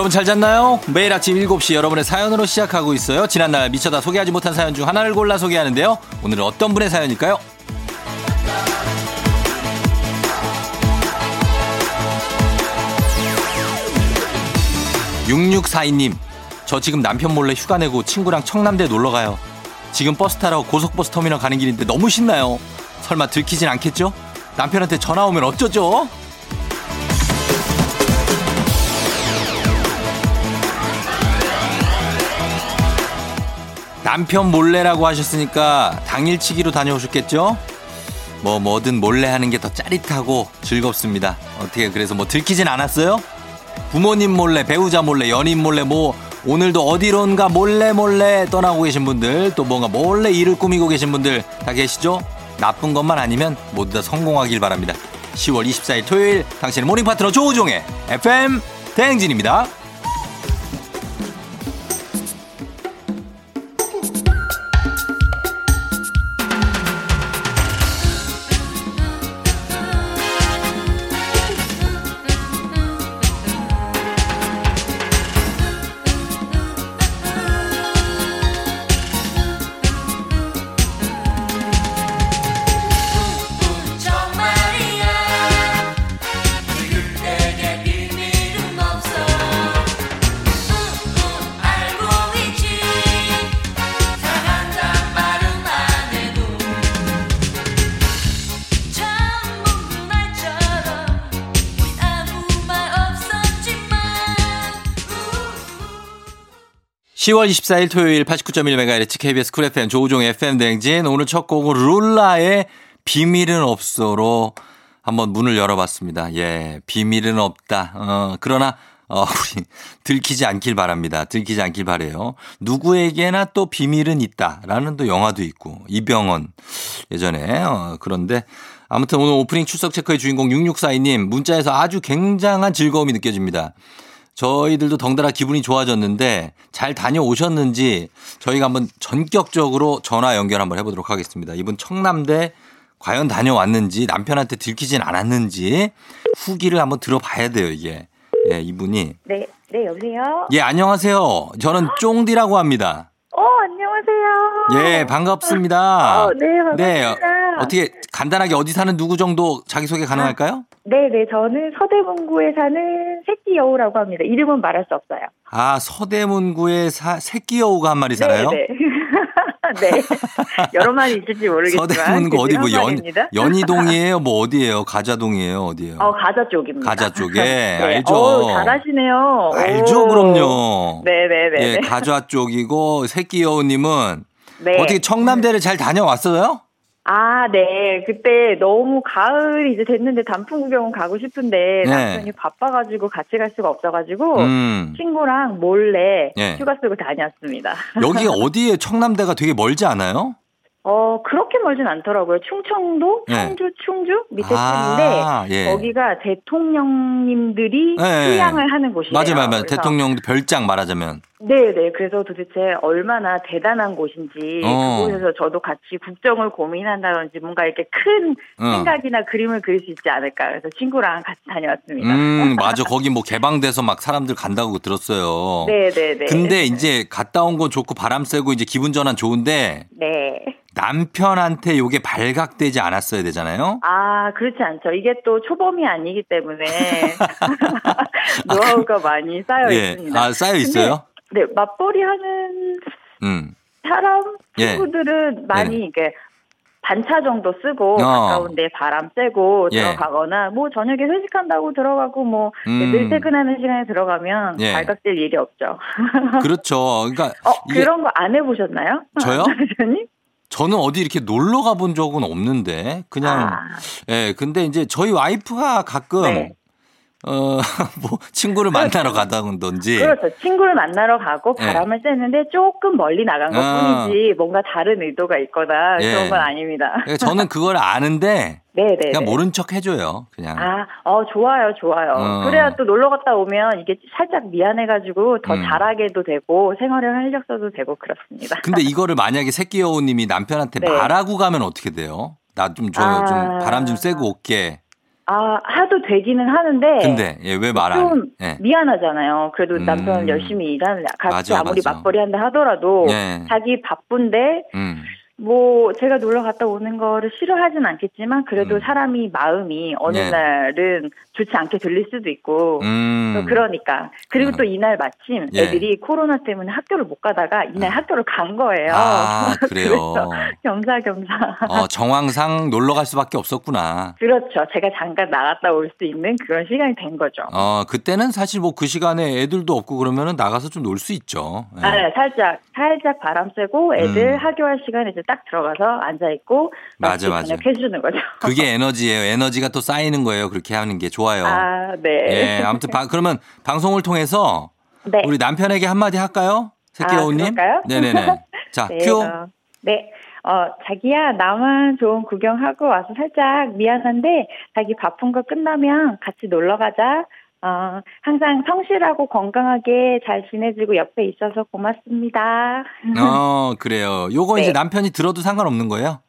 여러분 잘 잤나요? 매일 아침 7시 여러분의 사연으로 시작하고 있어요. 지난날 미쳐다 소개하지 못한 사연 중 하나를 골라 소개하는데요. 오늘은 어떤 분의 사연일까요? 6642님, 저 지금 남편 몰래 휴가 내고 친구랑 청남대 놀러 가요. 지금 버스 타러 고속버스 터미널 가는 길인데 너무 신나요. 설마 들키진 않겠죠? 남편한테 전화 오면 어쩌죠? 남편 몰래라고 하셨으니까 당일치기로 다녀오셨겠죠? 뭐 뭐든 몰래 하는 게 더 짜릿하고 즐겁습니다. 어떻게 그래서 뭐 들키진 않았어요? 부모님 몰래, 배우자 몰래, 연인 몰래 뭐 오늘도 어디론가 몰래 몰래 떠나고 계신 분들 또 뭔가 몰래 일을 꾸미고 계신 분들 다 계시죠? 나쁜 것만 아니면 모두 다 성공하길 바랍니다. 10월 24일 토요일 당신의 모닝 파트너 조우종의 FM 대행진입니다. 10월 24일 토요일 89.1MHz KBS 쿨 FM 조우종 FM 대행진 오늘 첫 곡은 룰라의 비밀은 없어로 한번 문을 열어봤습니다. 예, 비밀은 없다. 어, 그러나 어, 우리 들키지 않길 바랍니다. 들키지 않길 바래요. 누구에게나 또 비밀은 있다라는 또 영화도 있고 이병헌 예전에 어, 그런데 아무튼 오늘 오프닝 출석 체크의 주인공 6642님 문자에서 아주 굉장한 즐거움이 느껴집니다. 저희들도 덩달아 기분이 좋아졌는데 잘 다녀오셨는지 저희가 한번 전격적으로 전화 연결 한번 해보도록 하겠습니다. 이분 청남대 과연 다녀왔는지 남편한테 들키진 않았는지 후기를 한번 들어봐야 돼요, 이게. 예, 이분이. 네, 네, 여보세요? 예, 안녕하세요. 저는 쫑디라고 합니다. 어, 안녕하세요. 예, 반갑습니다. 어, 네, 반갑습니다. 네, 어떻게 간단하게 어디 사는 누구 정도 자기소개 가능할까요? 네, 네, 저는 서대문구에 사는 새끼 여우라고 합니다. 이름은 말할 수 없어요. 아, 서대문구에 사, 새끼 여우가 한 마리 살아요? 네, 네. 네. 여러 마리 있을지 모르겠지만. 서대문구 어디 뭐 연. 연희동이에요? 뭐 어디예요? 가자동이에요? 어디예요? 어, 가자 쪽입니다. 가자 쪽에 네. 알죠. 어, 잘하시네요. 알죠, 오. 그럼요. 네, 네, 네. 예, 네. 가좌 쪽이고 새끼 여우님은 네. 어떻게 청남대를 잘 다녀왔어요? 아, 네. 그때 너무 가을이 이제 됐는데 단풍 구경 가고 싶은데 네. 남편이 바빠가지고 같이 갈 수가 없어가지고 음. 친구랑 몰래 네. 휴가 쓰고 다녔습니다. 여기가 어디에 청남대가 되게 멀지 않아요? 어, 그렇게 멀진 않더라고요. 충청도, 네. 청주, 충주 밑에 아, 쪽인데 예. 거기가 대통령님들이 네. 휴양을 하는 곳이에요. 맞아요, 맞아요. 대통령 별장 말하자면. 네, 네. 그래서 도대체 얼마나 대단한 곳인지 어. 그곳에서 저도 같이 국정을 고민한다든지 뭔가 이렇게 큰 어. 생각이나 그림을 그릴 수 있지 않을까. 그래서 친구랑 같이 다녀왔습니다. 음, 맞아. 거기 뭐 개방돼서 막 사람들 간다고 들었어요. 네, 네, 네. 근데 이제 갔다 온 건 좋고 바람 쐬고 이제 기분 전환 좋은데 네. 남편한테 요게 발각되지 않았어야 되잖아요. 아, 그렇지 않죠. 이게 또 초범이 아니기 때문에 노하우가 많이 쌓여 예. 있습니다. 아, 쌓여 있어요? 네, 맞벌이 하는 음. 사람 예. 친구들은 많이 이게 반차 정도 쓰고 어. 가까운데 바람 쐬고 예. 들어가거나 뭐 저녁에 회식한다고 들어가고 뭐 음. 늘 퇴근하는 시간에 들어가면 예. 발각될 일이 없죠. 그렇죠. 그러니까 어 그런 거 안 해보셨나요? 저요? 남편이? 저는 어디 이렇게 놀러 가본 적은 없는데 그냥 아, 예 근데 이제 저희 와이프가 가끔 네. 어 뭐 친구를 만나러 가다든지 그렇죠. 친구를 만나러 가고 예. 바람을 쐬는데 조금 멀리 나간 것 아. 뿐이지 뭔가 다른 의도가 있거나 예. 그런 건 아닙니다. 그러니까 저는 그걸 아는데 네네. 그냥 모른 척 해줘요 그냥 아, 어, 좋아요, 좋아요. 어. 그래야 또 놀러 갔다 오면 이게 살짝 미안해가지고 더 음. 잘하게도 되고 생활을 활력 써도 되고 그렇습니다. 근데 이거를 만약에 새끼 여우님이 남편한테 네. 말하고 가면 어떻게 돼요? 나 좀저좀 아. 바람 좀 쐬고 올게. 아, 하도 되기는 하는데. 근데, 예, 왜 말 안, 좀 예. 미안하잖아요. 그래도 음. 남편 열심히 일하는, 같이 맞아, 아무리 맞아. 맞벌이 한다 하더라도. 예. 자기 바쁜데, 음. 뭐, 제가 놀러 갔다 오는 거를 싫어하진 않겠지만, 그래도 음. 사람이 마음이 어느 예. 날은 좋지 않게 들릴 수도 있고. 음. 또 그러니까. 그리고 음. 또 이날 마침 예. 애들이 코로나 때문에 학교를 못 가다가 이날 학교를 간 거예요. 아, 그래요. 겸사겸사. 어, 정황상 놀러 갈 수밖에 없었구나. 그렇죠. 제가 잠깐 나갔다 올 수 있는 그런 시간이 된 거죠. 어, 그때는 사실 뭐 그 시간에 애들도 없고 그러면은 나가서 좀 놀 수 있죠. 예. 아, 네, 살짝, 살짝 바람 쐬고 애들 음. 학교할 시간에 이제 딱 들어가서 앉아 있고. 맞아, 마치 맞아. 저녁 해주는 거죠. 그게 에너지예요. 에너지가 또 쌓이는 거예요. 그렇게 하는 게 좋아요. 아, 네. 예, 아무튼 바- 그러면 방송을 통해서 네. 우리 남편에게 한마디 할까요? 새끼로우님? 아? 네네네. 자, 네, 큐. 어, 네. 어, 자기야, 나만 좋은 구경하고 와서 살짝 미안한데, 자기 바쁜 거 끝나면 같이 놀러 가자. 어, 항상 성실하고 건강하게 잘 지내주고 옆에 있어서 고맙습니다. 어, 그래요. 요거 네. 이제 남편이 들어도 상관없는 거예요?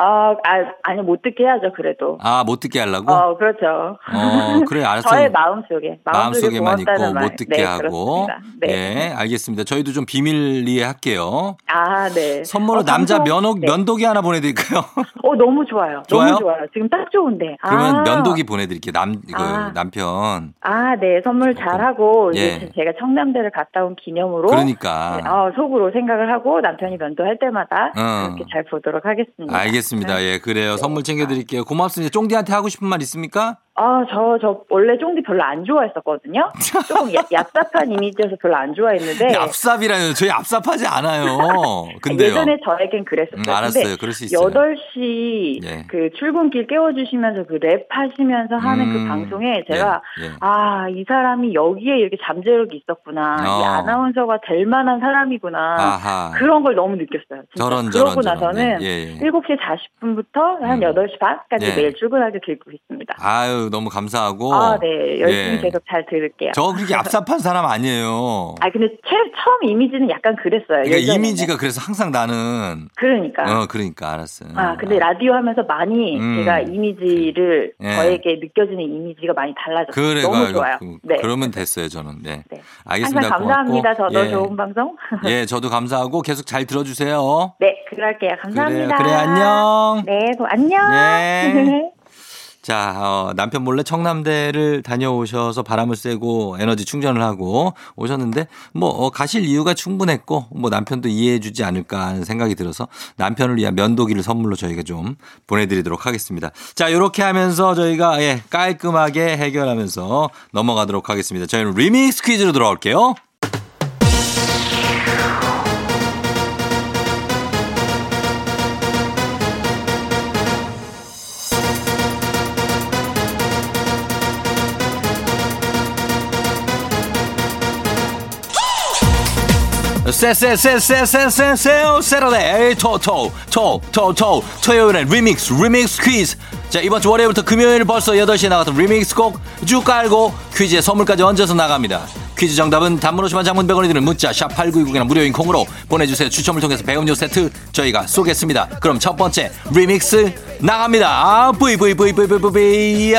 어, 아, 아니, 못 듣게 해야죠, 그래도. 아, 못 듣게 하려고? 어, 그렇죠. 어, 그래, 알았어요. 저의 마음속에. 마음속에 마음속에만 있고 말. 못 듣게 네, 하고. 그렇습니다. 네. 예, 알겠습니다. 저희도 좀 비밀리에 할게요. 아, 네. 선물로 어, 남자 면옥, 네. 면도기 하나 보내드릴까요? 어, 너무 좋아요. 좋아요? 너무 좋아요. 지금 딱 좋은데. 그러면 아. 면도기 보내드릴게요. 남, 그, 아. 남편. 아, 네. 선물 잘하고, 예. 제가 청남대를 갔다 온 기념으로. 그러니까. 네, 어, 속으로 생각을 하고 남편이 면도할 때마다 어. 그렇게 잘 보도록 하겠습니다. 알겠습니다. 예, 그래요. 선물 챙겨드릴게요. 고맙습니다. 쫑디한테 하고 싶은 말 있습니까? 아, 저, 저, 원래 쫑디 별로 안 좋아했었거든요? 조금 야- 얍삽한 이미지여서 별로 안 좋아했는데. 얍삽이라뇨. 저희 얍삽하지 않아요. 근데요. 예전에 저에겐 그랬었어요. 음, 알았어요. 그럴 수 있어요. 8시 예. 그 출근길 깨워주시면서 그 랩 하시면서 하는 음. 그 방송에 제가 예, 예. 아, 이 사람이 여기에 이렇게 잠재력이 있었구나. 어. 이 아나운서가 될 만한 사람이구나. 아하. 그런 걸 너무 느꼈어요. 진짜. 저런, 그러고 저런, 저런. 나서는 예, 예. 7시 40분부터 한 음. 8시 반까지 예. 매일 출근하게 들고 있습니다. 아유, 너무 감사하고. 아, 네. 열심히 예. 계속 잘 들을게요. 저 그렇게 얍삽한 사람 아니에요. 아, 근데 최, 처음 이미지는 약간 그랬어요. 그러니까 예전에는. 이미지가 그래서 항상 나는 그러니까. 어 그러니까 알았어요. 아, 근데 라디오 하면서 많이 음. 제가 이미지를 예. 저에게 느껴지는 이미지가 많이 달라졌어요. 그래 너무 그, 좋아요. 그, 네. 그러면 됐어요 저는. 네. 네. 알겠습니다. 항상 감사합니다. 고맙고. 저도 예. 좋은 방송. 예, 저도 감사하고 계속 잘 들어주세요. 네, 그럴게요. 감사합니다. 그래요. 그래 안녕. 네, 고- 안녕. 네. 자, 어, 남편 몰래 청남대를 다녀오셔서 바람을 쐬고 에너지 충전을 하고 오셨는데 뭐 어, 가실 이유가 충분했고 뭐 남편도 이해해 주지 않을까 하는 생각이 들어서 남편을 위한 면도기를 선물로 저희가 좀 보내드리도록 하겠습니다. 자, 이렇게 하면서 저희가 예, 깔끔하게 해결하면서 넘어가도록 하겠습니다. 저희는 리믹스 퀴즈로 돌아올게요. 세세세세세세세오 Saturday 토토 토 토 토 토요일엔 리믹스 리믹스 퀴즈. 자 이번 주 월요일부터 금요일 벌써 8시에 나갔던 리믹스 곡 쭉 깔고 퀴즈에 선물까지 얹어서 나갑니다. 퀴즈 정답은 단문 50원 장문 100원이 드는 문자 샵 8920이나 무료인 콩으로 보내주세요. 추첨을 통해서 배음료 세트 저희가 쏘겠습니다. 그럼 첫 번째 리믹스 나갑니다. 아, 브이브이브이브이브이 DJ.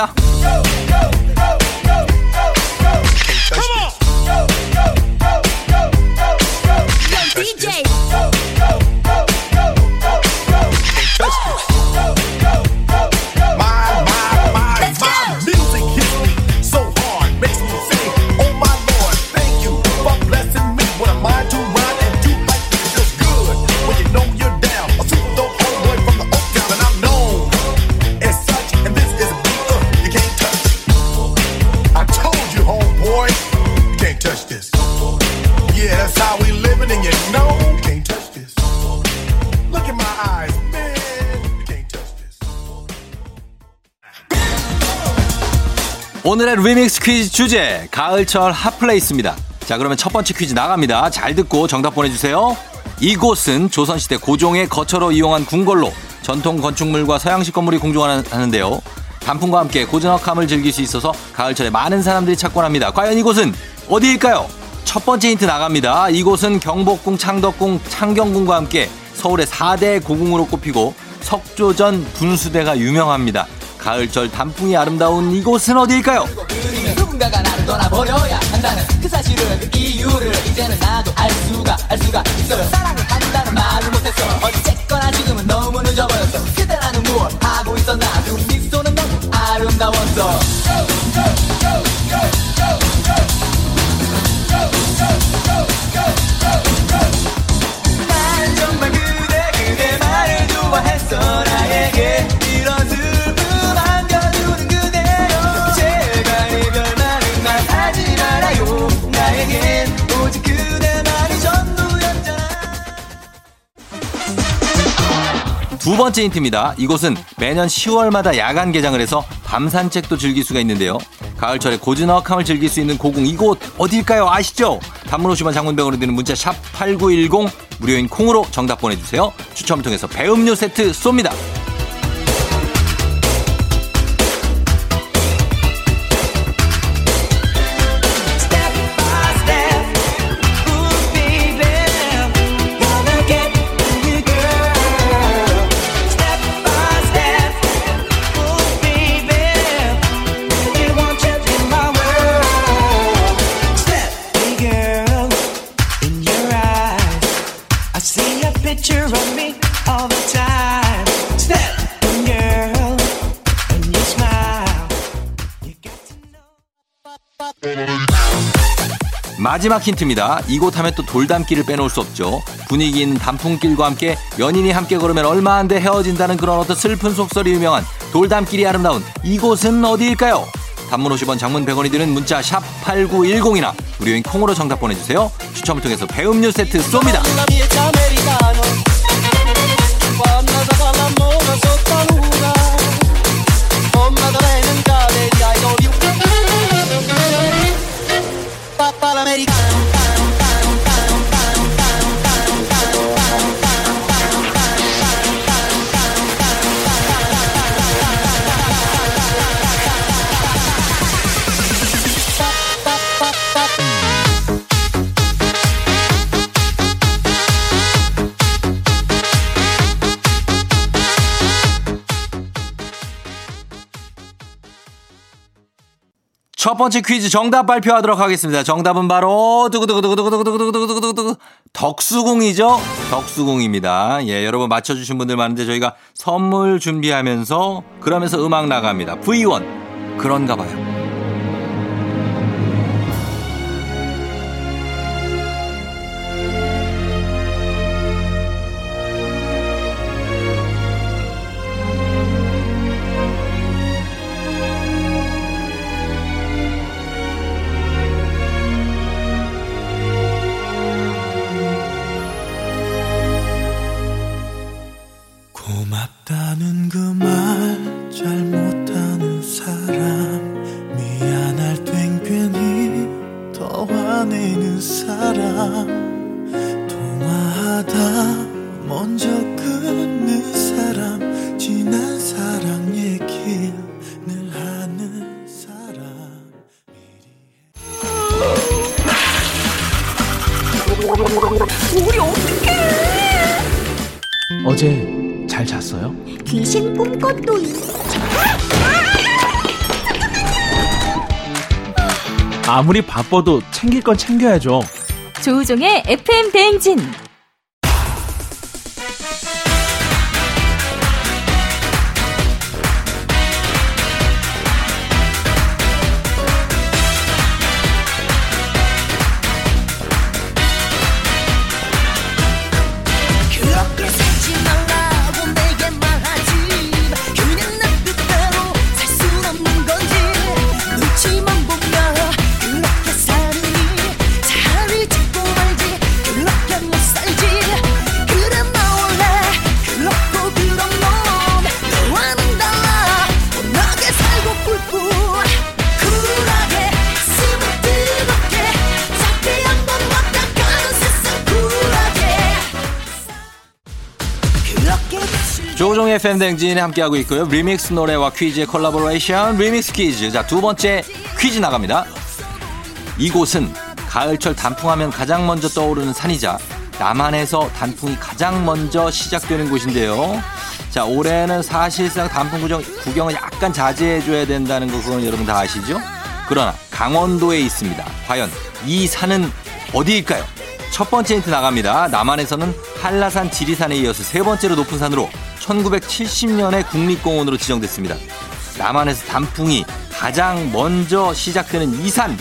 오늘의 리믹스 퀴즈 주제 가을철 핫플레이스입니다. 자 그러면 첫 번째 퀴즈 나갑니다. 잘 듣고 정답 보내주세요. 이곳은 조선시대 고종의 거처로 이용한 궁궐로 전통 건축물과 서양식 건물이 공존하는데요. 단풍과 함께 고즈넉함을 즐길 수 있어서 가을철에 많은 사람들이 찾곤 합니다. 과연 이곳은 어디일까요? 첫 번째 힌트 나갑니다. 이곳은 경복궁, 창덕궁, 창경궁과 함께 서울의 4대 고궁으로 꼽히고 석조전 분수대가 유명합니다. 가을철 단풍이 아름다운 이곳은 어디일까요? 두 번째 힌트입니다. 이곳은 매년 10월마다 야간 개장을 해서 밤 산책도 즐길 수가 있는데요. 가을철에 고즈넉함을 즐길 수 있는 고궁 이곳 어딜까요? 아시죠? 단문 50원 장문병으로 드는 문자 샵 8910 무료인 콩으로 정답 보내주세요. 추첨을 통해서 배음료 세트 쏩니다. 마지막 힌트입니다. 이곳 하면 또 돌담길을 빼놓을 수 없죠. 분위기 있는 단풍길과 함께 연인이 함께 걸으면 얼마 안 돼 헤어진다는 그런 어떤 슬픈 속설이 유명한 돌담길이 아름다운 이곳은 어디일까요? 단문 50원 장문 100원이 드는 문자 샵 8910이나 무료인 콩으로 정답 보내주세요. 추첨을 통해서 배음료 세트 쏩니다. 첫 번째 퀴즈 정답 발표하도록 하겠습니다. 정답은 바로 두구두구두구두구두구두구두구두구두구 덕수궁이죠. 덕수궁입니다. 예, 여러분 맞춰주신 분들 많은데 저희가 선물 준비하면서 그러면서 음악 나갑니다. V1 그런가 봐요. 아무리 바빠도 챙길 건 챙겨야죠. 조우종의 FM 대행진. FM 대행진에 함께하고 있고요. 리믹스 노래와 퀴즈의 콜라보레이션 리믹스 퀴즈. 자, 두 번째 퀴즈 나갑니다. 이곳은 가을철 단풍하면 가장 먼저 떠오르는 산이자 남한에서 단풍이 가장 먼저 시작되는 곳인데요. 자, 올해는 사실상 단풍 구경, 구경은 약간 자제해줘야 된다는 거 그건 여러분 다 아시죠? 그러나 강원도에 있습니다. 과연 이 산은 어디일까요? 첫 번째 힌트 나갑니다. 남한에서는 한라산 지리산에 이어서 세 번째로 높은 산으로 1970년에 국립공원으로 지정됐습니다. 남한에서 단풍이 가장 먼저 시작되는 이산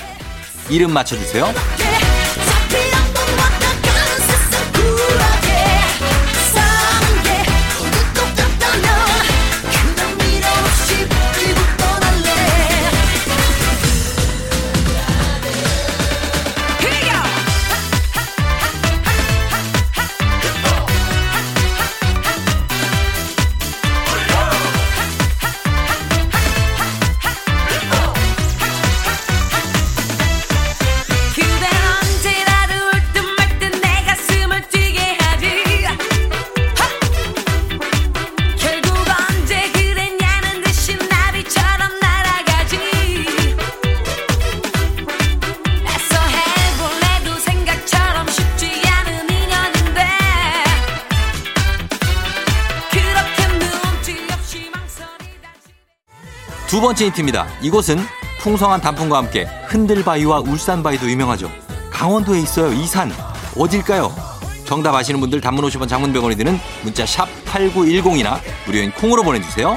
이름 맞춰주세요. 힌트입니다. 이곳은 풍성한 단풍과 함께 흔들바위와 울산바위도 유명하죠. 강원도에 있어요. 이 산 어딜까요? 정답 아시는 분들 단문 50원 장문 100원이 드는 문자 샵 8910이나 무료인 콩으로 보내주세요.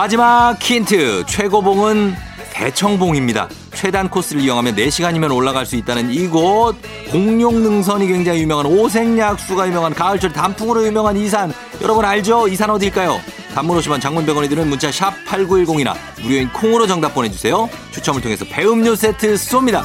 마지막 힌트 최고봉은 대청봉입니다. 최단 코스를 이용하면 4시간이면 올라갈 수 있다는 이곳 공룡 능선이 굉장히 유명한 오색약수가 유명한 가을철 단풍으로 유명한 이산 여러분 알죠? 이산 어딜까요? 단문 50원 장문 100원이 드는 문자 샵 8910이나 무료인 콩으로 정답 보내주세요. 추첨을 통해서 배음료 세트 쏩니다.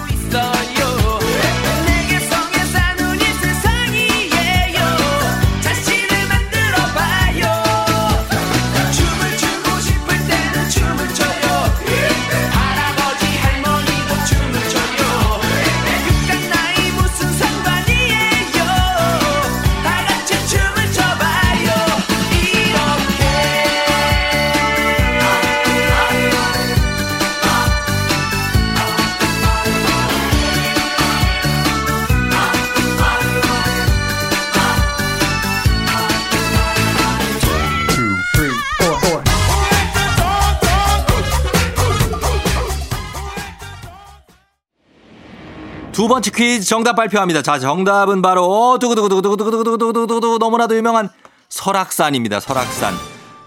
번째 퀴즈 정답 발표합니다. 자, 정답은 바로 두구두구두구두구두구두구두구두구 너무나도 유명한 설악산입니다. 설악산.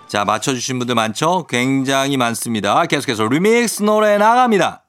자, 맞춰주신 분들 많죠? 굉장히 많습니다. 계속해서 리믹스 노래 나갑니다.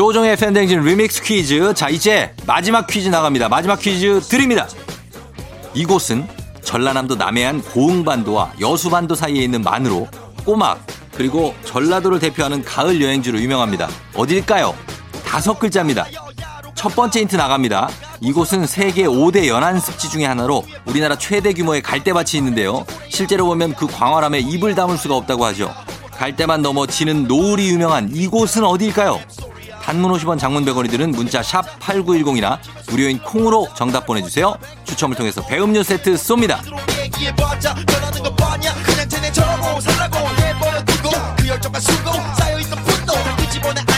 조종의 팬댕진 리믹스 퀴즈. 자, 이제 마지막 퀴즈 나갑니다. 마지막 퀴즈 드립니다. 이곳은 전라남도 남해안 고흥반도와 여수반도 사이에 있는 만으로 꼬막 그리고 전라도를 대표하는 가을 여행지로 유명합니다. 어딜까요? 다섯 글자입니다. 첫 번째 힌트 나갑니다. 이곳은 세계 5대 연안 습지 중의 하나로 우리나라 최대 규모의 갈대밭이 있는데요. 실제로 보면 그 광활함에 입을 담을 수가 없다고 하죠. 갈대만 넘어 지는 노을이 유명한 이곳은 어디일까요? 단문 50원 장문 100원이 드는 문자 샵 8910이나 무료인 콩으로 정답 보내주세요. 추첨을 통해서 배음료 세트 쏩니다. 그냥 쟤네 저러고 살라고 내버려 두고 그 열정과 수고 쌓여있던 분노 또 끄집어내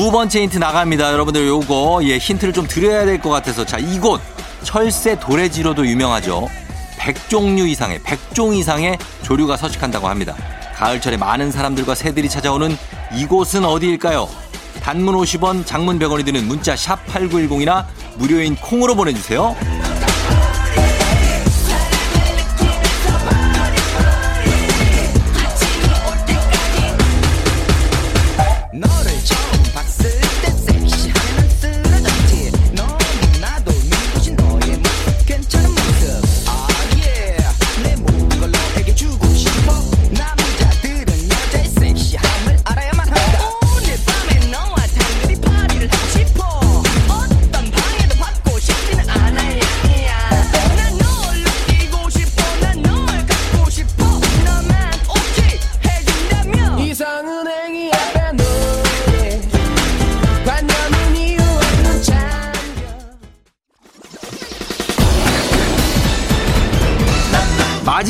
두 번째 힌트 나갑니다. 여러분들 요거 예 힌트를 좀 드려야 될 것 같아서 자 이곳 철새 도래지로도 유명하죠. 100종류 이상의 100종 이상의 조류가 서식한다고 합니다. 가을철에 많은 사람들과 새들이 찾아오는 이곳은 어디일까요? 단문 50원, 장문 100원이 드는 문자 샵 8910이나 무료인 콩으로 보내주세요.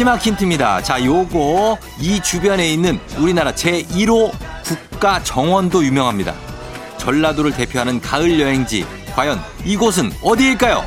마지막 힌트입니다. 자, 요거 이 주변에 있는 우리나라 제1호 국가 정원도 유명합니다. 전라도를 대표하는 가을 여행지. 과연 이곳은 어디일까요?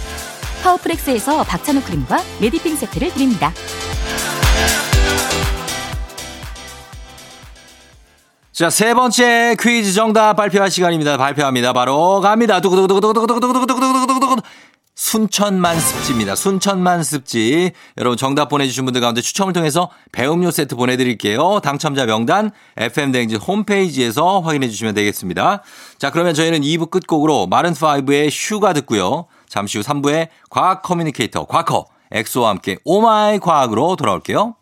파워프렉스에서 박찬호 크림과 메디핑 세트를 드립니다. 자, 세 번째 퀴즈 정답 발표할 시간입니다. 발표합니다. 바로 갑니다. 두구두구두구두구두구두구두구두구두구두구. 순천만 습지입니다. 순천만 습지. 여러분 정답 보내주신 분들 가운데 추첨을 통해서 배음료 세트 보내드릴게요. 당첨자 명단 FM대행진 홈페이지에서 확인해 주시면 되겠습니다. 자, 그러면 저희는 2부 끝곡으로 Maroon 5의 Sugar 듣고요. 잠시 후 3부에 과학 커뮤니케이터 과커 엑소와 함께 oh my 과학으로 돌아올게요.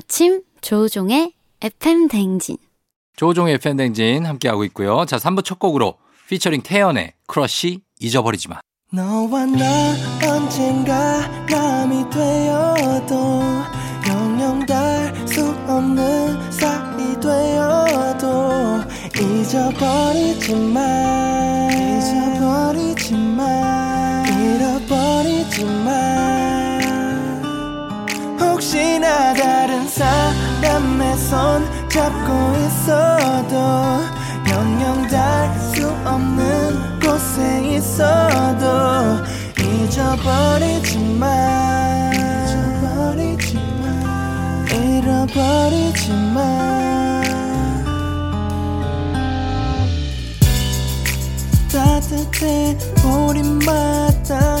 아침 조우종의 FM 대행진 조우종의 FM대행진 함께하고 있고요. 자, 3부 첫 곡으로 피처링 태연의 크러쉬 잊어버리지 마. 너와 나 언젠가 남이 되어도 영영 닿을 수 없는 사이 되어도 잊어버리지 마 잊어버리지 마 잃어버리지 마 혹시나 다른 사람의 손 잡고 있어도 영영 닿을 수 없는 곳에 있어도 잊어버리지 마 잊어버리지 마 잃어버리지 마 따뜻해 우리만 따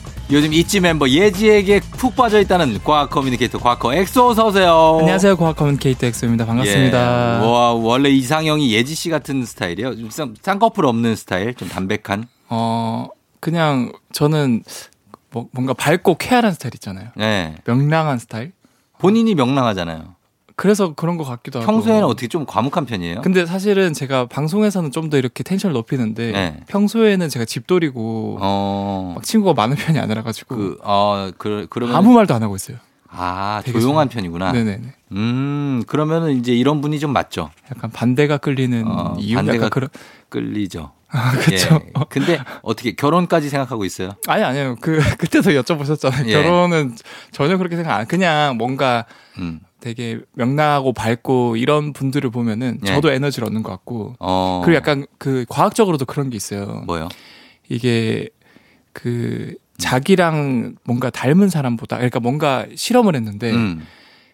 요즘 ITZY 멤버 예지에게 푹 빠져 있다는 과학 커뮤니케이터 과커 엑소 어서 오세요. 안녕하세요. 과학 커뮤니케이터 엑소입니다. 반갑습니다. 예. 와, 원래 이상형이 예지 씨 같은 스타일이에요. 좀 쌍- 쌍꺼풀 없는 스타일, 좀 담백한. 어, 그냥 저는 뭐, 뭔가 밝고 쾌활한 스타일 있잖아요. 네. 명랑한 스타일? 본인이 명랑하잖아요. 그래서 그런 것 같기도 하고. 평소에는 어떻게 좀 과묵한 편이에요? 근데 사실은 제가 방송에서는 좀 더 이렇게 텐션을 높이는데 네. 평소에는 제가 집돌이고 어, 막 친구가 많은 편이 아니라 가지고 그, 어, 그, 그러면. 아무 말도 안 하고 있어요. 아, 조용한 좀- 편이구나. 네네네. 음, 그러면은 이제 이런 분이 좀 맞죠. 약간 반대가 끌리는 어, 이유가 반대가 그런 끌리죠. 아, 그쵸. 예. 근데 어떻게 결혼까지 생각하고 있어요? 아니 아니요. 그 그때도 여쭤보셨잖아요. 예. 결혼은 전혀 그렇게 생각 안 그냥 뭔가 음. 되게 명랑하고 밝고 이런 분들을 보면은 예. 저도 에너지를 얻는 것 같고 어. 그리고 약간 그 과학적으로도 그런 게 있어요. 뭐요? 이게 그 자기랑 뭔가 닮은 사람보다 그러니까 뭔가 실험을 했는데 음.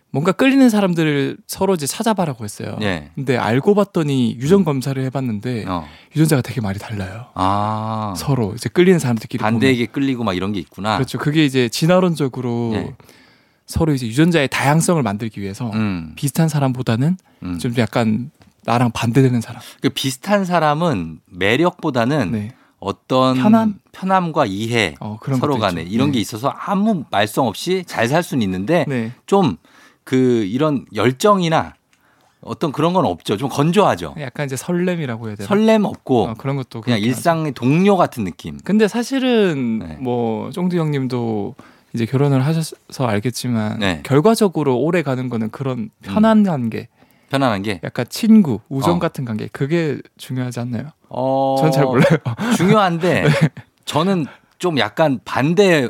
뭔가 끌리는 사람들을 서로 이제 찾아봐라고 했어요. 예. 근데 알고 봤더니 유전 검사를 해봤는데 어. 유전자가 되게 많이 달라요. 아. 서로 이제 끌리는 사람들끼리 보면. 반대에게 끌리고 막 이런 게 있구나. 그렇죠. 그게 이제 진화론적으로 네. 서로 이제 유전자의 다양성을 만들기 위해서 음. 비슷한 사람보다는 음. 좀 약간 나랑 반대되는 사람. 그 비슷한 사람은 매력보다는 네. 어떤 편함? 편함과 이해 어, 서로 간에 있죠. 이런 네. 게 있어서 아무 말썽 없이 잘 살 수는 있는데 네. 좀그 이런 열정이나 어떤 그런 건 없죠. 좀 건조하죠. 약간 이제 설렘이라고 해야 되나? 설렘 없고 어, 그런 것도 그냥 그렇게 하죠. 일상의 동료 같은 느낌. 근데 사실은 네. 뭐 쫑디 형님도 이제 결혼을 하셔서 알겠지만 네. 결과적으로 오래 가는 거는 그런 편한 관계, 편안한 게 약간 친구, 우정 어. 같은 관계 그게 중요하지 않나요? 어, 전잘 몰라요. 중요한데 저는 좀 약간 반대의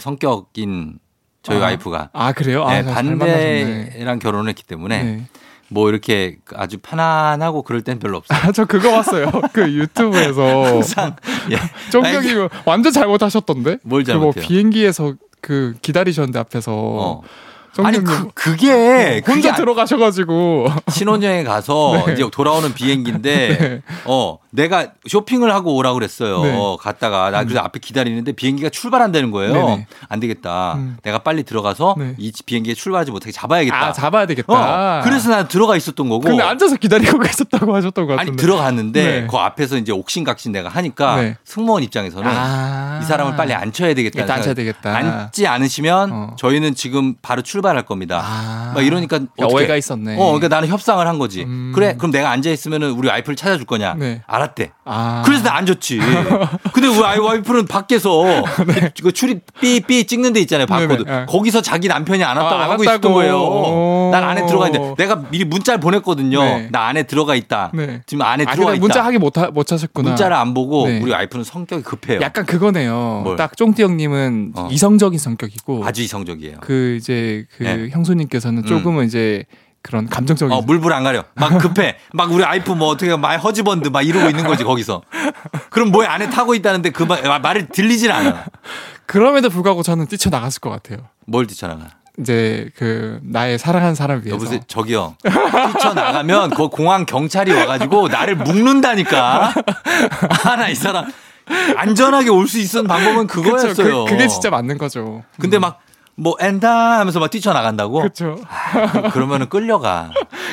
성격인 저희 아, 와이프가 아 그래요? 아, 네. 반대랑 결혼을 했기 때문에 네. 뭐 이렇게 아주 편안하고 그럴 땐 별로 없어요. 아, 저 그거 봤어요. 그 유튜브에서 항상 예. 쫑경이 완전 잘못하셨던데? 뭘 잘못해요? 비행기에서 그 기다리셨는데 앞에서 어. 아니 그 그게 그게 혼자 안- 들어가셔가지고 신혼여행 가서 네. 이제 돌아오는 비행기인데 네. 어 내가 쇼핑을 하고 오라 그랬어요. 네. 갔다가 나 그래서 앞에 기다리는데 비행기가 출발한다는 거예요. 네네. 안 되겠다. 음. 내가 빨리 들어가서 네. 이 비행기에 출발하지 못하게 잡아야겠다. 아 잡아야 되겠다. 어, 그래서 난 들어가 있었던 거고. 근데 앉아서 기다리고 계셨다고 하셨던 것 아니 같은데. 들어갔는데 네. 그 앞에서 이제 옥신각신 내가 하니까 네. 승무원 입장에서는 아. 이 사람을 빨리 앉혀야 되겠다. 앉혀야 되겠다. 앉지 않으시면 어. 저희는 지금 바로 출발할 겁니다. 아. 막 이러니까 어떡해. 오해가 있었네. 어, 그러니까 나는 협상을 한 거지. 음. 그래, 그럼 내가 앉아 있으면은 우리 와이프를 찾아줄 거냐? 네. 알았대. 아. 그래서 나 앉았지. 근데 우리 아이 와이프는 밖에서 그 출입 삐삐 찍는 데 있잖아요. 바코드. 네네. 네. 거기서 자기 남편이 안 왔다고 아, 안 하고 있었던 왔다고. 거예요. 오. 난 안에 들어가 있는데 내가 미리 문자를 보냈거든요. 네. 나 안에 들어가 있다. 네. 지금 안에 아, 들어가 있다. 문자 하기 못, 하, 못 하셨구나. 문자를 안 보고 네. 우리 와이프는 성격이 급해요. 약간 그거네요. 뭘? 딱 쫑띠 형님은 어. 이성적인 성격이고 아주 이성적이에요. 그 이제 그 네. 형수님께서는 조금은 이제 그런 감정적인 어, 물불 안 가려. 막 급해. 막 우리 와이프 뭐 어떻게 말 husband 막 이러고 있는 거지, 거기서. 그럼 뭐에 안에 타고 있다는데 그 말, 말을 들리질 않아. 그럼에도 불구하고 저는 뛰쳐 나갔을 것 같아요. 뭘 뛰쳐 나가? 이제 그 나의 사랑하는 사람을 위해서. 여보세요, 저기요. 뛰쳐 나가면 그 공항 경찰이 와가지고 나를 묶는다니까. 아, 나이 사람. 안전하게 올 수 있었던 방법은 그쵸, 그거였어요. 그, 그게 진짜 맞는 거죠. 근데 막, 뭐, 엔다 하면서 막 뛰쳐나간다고? 그렇죠. 아, 그러면은 끌려가.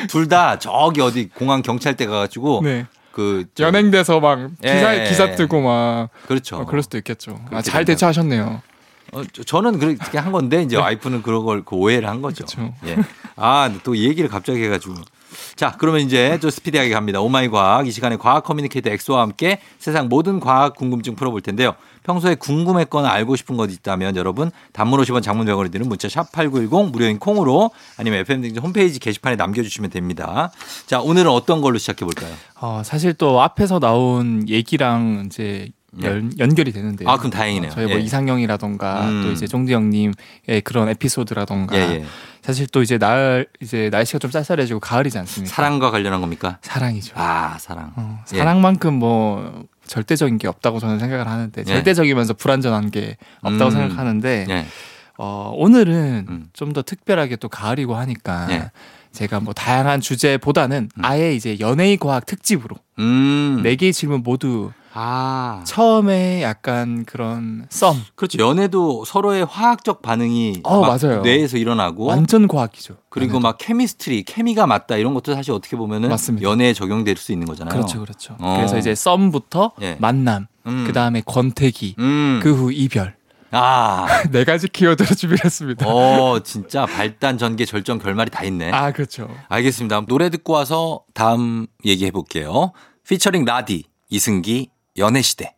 둘 다 저기 어디 공항 경찰대 가가지고. 네. 그. 저- 연행돼서 막 기사 예. 기사 뜨고 막 그렇죠. 어, 그럴 수도 있겠죠. 아, 잘. 대처하셨네요. 어, 저- 저는 그렇게 한 건데 이제 와이프는 그런 걸 그 오해를 한 거죠. 그쵸. 예. 아, 또 얘기를 갑자기 해가지고. 자, 그러면 이제 좀 스피디하게 갑니다. oh my 과학. 이 시간에 과학 커뮤니케이터 엑소와 함께 세상 모든 과학 궁금증 풀어볼 텐데요. 평소에 궁금했거나 알고 싶은 것 있다면 여러분 단문 50원 장문 100원이 드는 문자 샵 8910 무료인 콩으로 아니면 FM 홈페이지 게시판에 남겨주시면 됩니다. 자, 오늘은 어떤 걸로 시작해 볼까요? 어, 사실 또 앞에서 나온 얘기랑 이제 연, 연결이 되는데요. 아, 그럼 다행이네요. 저희 뭐 예. 이상형이라던가 음. 또 이제 종디 형님의 그런 에피소드라던가 예, 예. 사실 또 이제 날 이제 날씨가 좀 쌀쌀해지고 가을이지 않습니까? 사랑과 관련한 겁니까? 사랑이죠. 아, 사랑. 어, 예. 사랑만큼 뭐 절대적인 게 없다고 저는 생각을 하는데 예. 절대적이면서 불완전한 게 없다고 음. 생각하는데 예. 어, 오늘은 음. 좀더 특별하게 또 가을이고 하니까 예. 제가 뭐 다양한 주제보다는 아예 이제 연예의 과학 특집으로 음. 네 개의 질문 모두 아. 처음에 약간 그런 썸 그렇죠. 연애도 서로의 화학적 반응이 어, 막 맞아요. 뇌에서 일어나고 완전 과학이죠. 그리고 막 케미스트리, 케미가 맞다 이런 것도 사실 어떻게 보면은 맞습니다. 연애에 적용될 수 있는 거잖아요. 그렇죠, 그렇죠. 어. 그래서 이제 썸부터 예. 만남, 음. 그 다음에 권태기, 음. 그후 이별 아. 네 가지 키워드로 준비했습니다. 어, 진짜 발단 전개 절정 결말이 다 있네. 아 그렇죠. 알겠습니다. 노래 듣고 와서 다음 얘기해 볼게요. 피처링 라디, 이승기, 연애시대.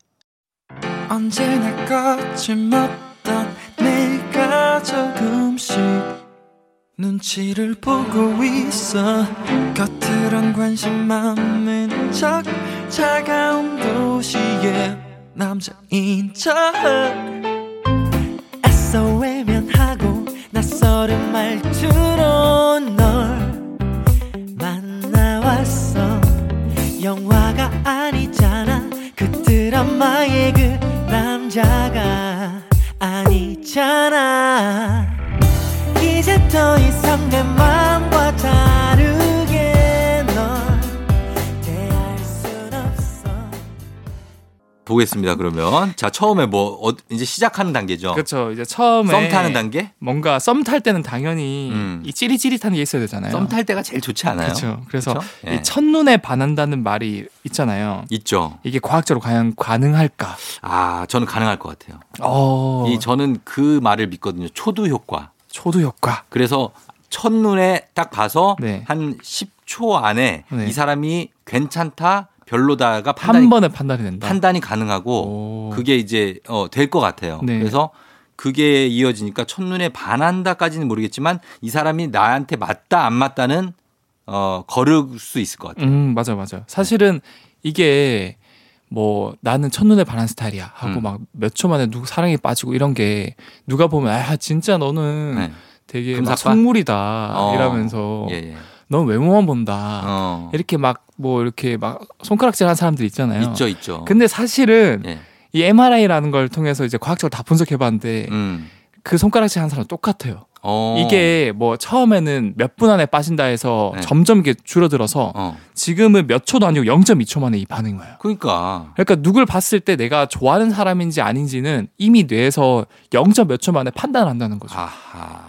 언제나 거침없던 내가 조금씩 눈치를 보고 있어. 겉으론 관심 많은 척 차가운 도시의 남자인 척. 애써 외면하고 낯설은 말투로 널 만나왔어. 영화가 아니잖아. 그 드라마의 그 남자가 아니잖아. 이제 더 이상 내맘 보겠습니다. 그러면 자 처음에 뭐 어, 이제 시작하는 단계죠. 그렇죠. 이제 처음에 썸 타는 단계? 뭔가 썸 탈 때는 당연히 음. 이 찌릿찌릿한 게 있어야 되잖아요. 썸 탈 때가 제일 좋지 않아요? 그렇죠. 그래서? 예. 이 첫눈에 반한다는 말이 있잖아요. 있죠. 이게 과학적으로 과연 가능할까? 아 저는 가능할 것 같아요. 어, 이 저는 그 말을 믿거든요. 초두 효과. 초두 효과. 그래서 첫눈에 딱 봐서 네. 한 10초 안에 네. 이 사람이 괜찮다 별로다가 판단이 한 번에 판단이 된다. 판단이 가능하고 오. 그게 이제 어, 될 것 같아요. 네. 그래서 그게 이어지니까 첫눈에 반한다까지는 모르겠지만 이 사람이 나한테 맞다 안 맞다는 어, 거를 수 있을 것 같아요. 음, 맞아, 맞아. 사실은 이게 뭐 나는 첫눈에 반한 스타일이야 하고 음. 막몇 초 만에 누구 사랑에 빠지고 이런 게 누가 보면 아 진짜 너는 네. 되게 막? 선물이다 어. 이러면서 예, 예. 넌 외모만 본다 어. 이렇게 막 뭐 이렇게 막 손가락질 하는 사람들 있잖아요. 있죠, 있죠. 근데 사실은 예. 이 MRI라는 걸 통해서 이제 과학적으로 다 분석해 봤는데 음. 그 손가락질 하는 사람 똑같아요. 어. 이게 뭐 처음에는 몇 분 안에 빠진다 해서 네. 점점 이게 줄어들어서 어. 지금은 몇 초도 아니고 0.2초 만에 이 반응이 와요. 그러니까 그러니까 누굴 봤을 때 내가 좋아하는 사람인지 아닌지는 이미 뇌에서 0. 몇 초 만에 판단을 한다는 거죠. 아하.